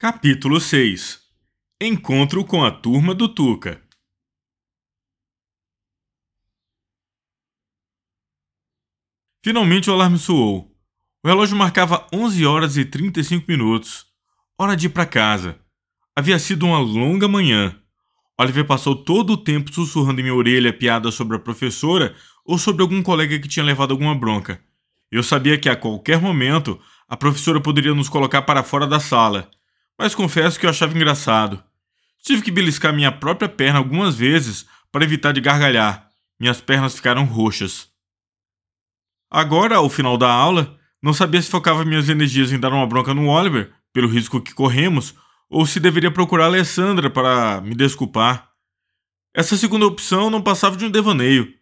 Capítulo 6 Encontro com a turma do Tuca. Finalmente o alarme soou. O relógio marcava 11 horas e 35 minutos. Hora de ir para casa. Havia sido uma longa manhã. Oliver passou todo o tempo sussurrando em minha orelha piadas sobre a professora ou sobre algum colega que tinha levado alguma bronca. Eu sabia que a qualquer momento a professora poderia nos colocar para fora da sala mas confesso que eu achava engraçado. Tive que beliscar minha própria perna algumas vezes para evitar de gargalhar. Minhas pernas ficaram roxas. Agora, ao final da aula, não sabia se focava minhas energias em dar uma bronca no Oliver, pelo risco que corremos, ou se deveria procurar a Alessandra para me desculpar. Essa segunda opção não passava de um devaneio.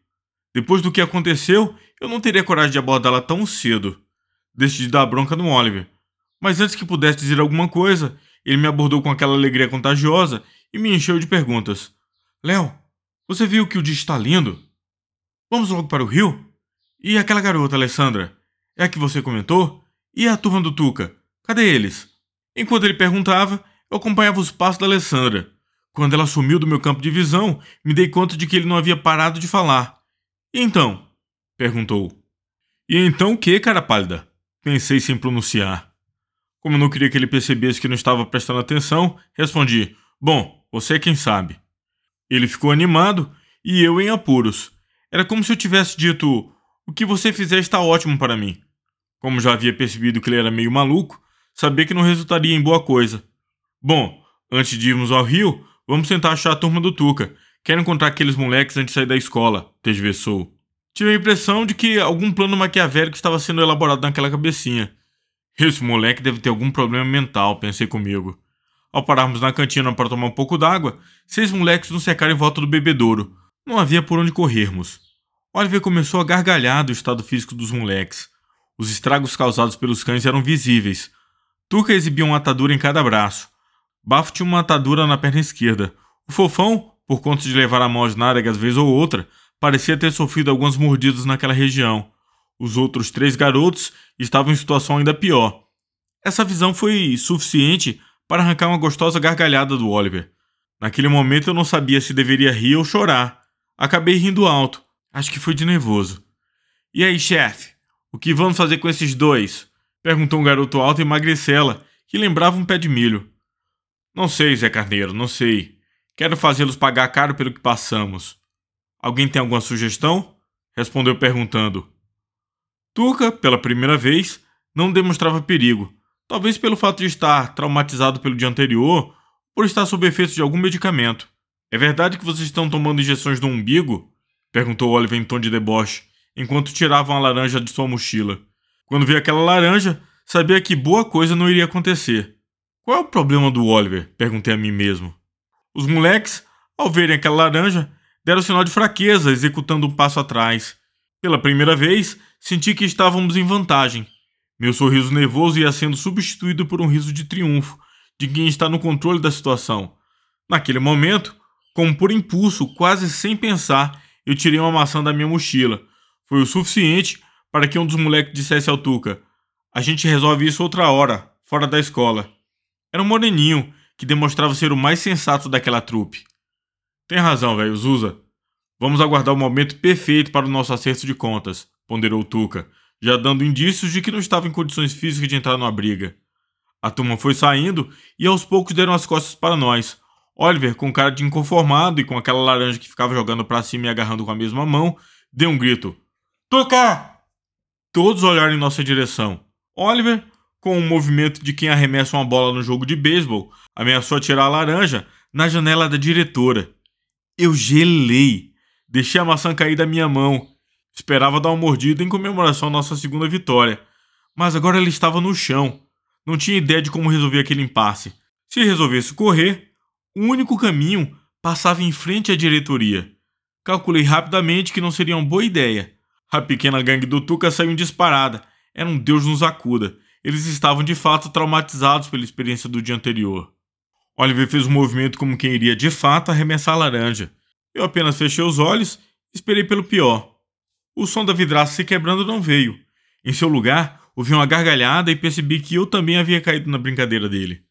Depois do que aconteceu, eu não teria coragem de abordá-la tão cedo. Decidi dar bronca no Oliver. Mas antes que pudesse dizer alguma coisa, ele me abordou com aquela alegria contagiosa e me encheu de perguntas. Léo, você viu que o dia está lindo? Vamos logo para o rio? E aquela garota, Alessandra? É a que você comentou? E a turma do Tuca? Cadê eles? Enquanto ele perguntava, eu acompanhava os passos da Alessandra. Quando ela sumiu do meu campo de visão, me dei conta de que ele não havia parado de falar. E então? perguntou. E então o que, cara pálida? Pensei sem pronunciar. Como não queria que ele percebesse que não estava prestando atenção, respondi: Bom, você é quem sabe. Ele ficou animado e eu em apuros. Era como se eu tivesse dito: O que você fizer está ótimo para mim. Como já havia percebido que ele era meio maluco, sabia que não resultaria em boa coisa. Bom, antes de irmos ao Rio, vamos tentar achar a turma do Tuca. Quero encontrar aqueles moleques antes de sair da escola, desvessou. Tive a impressão de que algum plano maquiavélico estava sendo elaborado naquela cabecinha. Esse moleque deve ter algum problema mental, pensei comigo. Ao pararmos na cantina para tomar um pouco d'água, seis moleques nos cercaram em volta do bebedouro. Não havia por onde corrermos. Oliver começou a gargalhar do estado físico dos moleques. Os estragos causados pelos cães eram visíveis. Tuca exibia uma atadura em cada braço. Bafo tinha uma atadura na perna esquerda. O fofão, por conta de levar a mão às nádegas vez ou outra, parecia ter sofrido algumas mordidas naquela região. Os outros três garotos estavam em situação ainda pior. Essa visão foi suficiente para arrancar uma gostosa gargalhada do Oliver. Naquele momento eu não sabia se deveria rir ou chorar. Acabei rindo alto. Acho que foi de nervoso. E aí, chefe? O que vamos fazer com esses dois? Perguntou um garoto alto e magricela, que lembrava um pé de milho. Não sei, Zé Carneiro, não sei. Quero fazê-los pagar caro pelo que passamos. Alguém tem alguma sugestão? Respondeu perguntando. Tuca, pela primeira vez, não demonstrava perigo, talvez pelo fato de estar traumatizado pelo dia anterior, por estar sob efeito de algum medicamento. É verdade que vocês estão tomando injeções no umbigo? perguntou Oliver em tom de deboche, enquanto tiravam a laranja de sua mochila. Quando vi aquela laranja, sabia que boa coisa não iria acontecer. Qual é o problema do Oliver? perguntei a mim mesmo. Os moleques, ao verem aquela laranja, deram sinal de fraqueza, executando um passo atrás. Pela primeira vez, senti que estávamos em vantagem. Meu sorriso nervoso ia sendo substituído por um riso de triunfo, de quem está no controle da situação. Naquele momento, como por impulso, quase sem pensar, eu tirei uma maçã da minha mochila. Foi o suficiente para que um dos moleques dissesse ao Tuca: A gente resolve isso outra hora, fora da escola. Era um moreninho que demonstrava ser o mais sensato daquela trupe. Tem razão, velho, Zusa. Vamos aguardar o momento perfeito para o nosso acerto de contas ponderou Tuca, já dando indícios de que não estava em condições físicas de entrar numa briga. A turma foi saindo e aos poucos deram as costas para nós. Oliver, com cara de inconformado e com aquela laranja que ficava jogando para cima e agarrando com a mesma mão, deu um grito: Tuca! Todos olharam em nossa direção. Oliver, com um movimento de quem arremessa uma bola no jogo de beisebol, ameaçou atirar a laranja na janela da diretora. Eu gelei. Deixei a maçã cair da minha mão Esperava dar uma mordida em comemoração à nossa segunda vitória, mas agora ela estava no chão. Não tinha ideia de como resolver aquele impasse. Se resolvesse correr, o único caminho passava em frente à diretoria. Calculei rapidamente que não seria uma boa ideia. A pequena gangue do Tuca saiu disparada. Era um Deus nos acuda. Eles estavam de fato traumatizados pela experiência do dia anterior. Oliver fez um movimento como quem iria de fato arremessar a laranja. Eu apenas fechei os olhos e esperei pelo pior. O som da vidraça se quebrando não veio. Em seu lugar, ouvi uma gargalhada e percebi que eu também havia caído na brincadeira dele.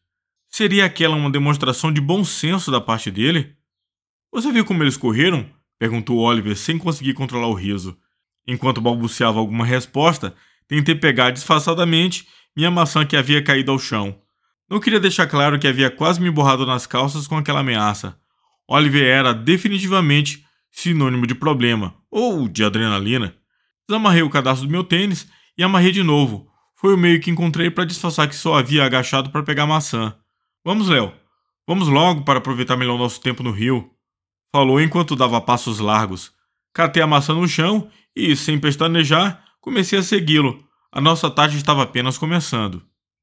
Seria aquela uma demonstração de bom senso da parte dele? Você viu como eles correram? perguntou Oliver sem conseguir controlar o riso. Enquanto balbuciava alguma resposta, tentei pegar disfarçadamente minha maçã que havia caído ao chão. Não queria deixar claro que havia quase me borrado nas calças com aquela ameaça. Oliver era definitivamente sinônimo de problema, ou de adrenalina. Desamarrei o cadastro do meu tênis e amarrei de novo. Foi o meio que encontrei para disfarçar que só havia agachado para pegar maçã. Vamos, Léo. Vamos logo para aproveitar melhor nosso tempo no rio. Falou enquanto dava passos largos. Catei a maçã no chão e, sem pestanejar, comecei a segui-lo. A nossa tarde estava apenas começando.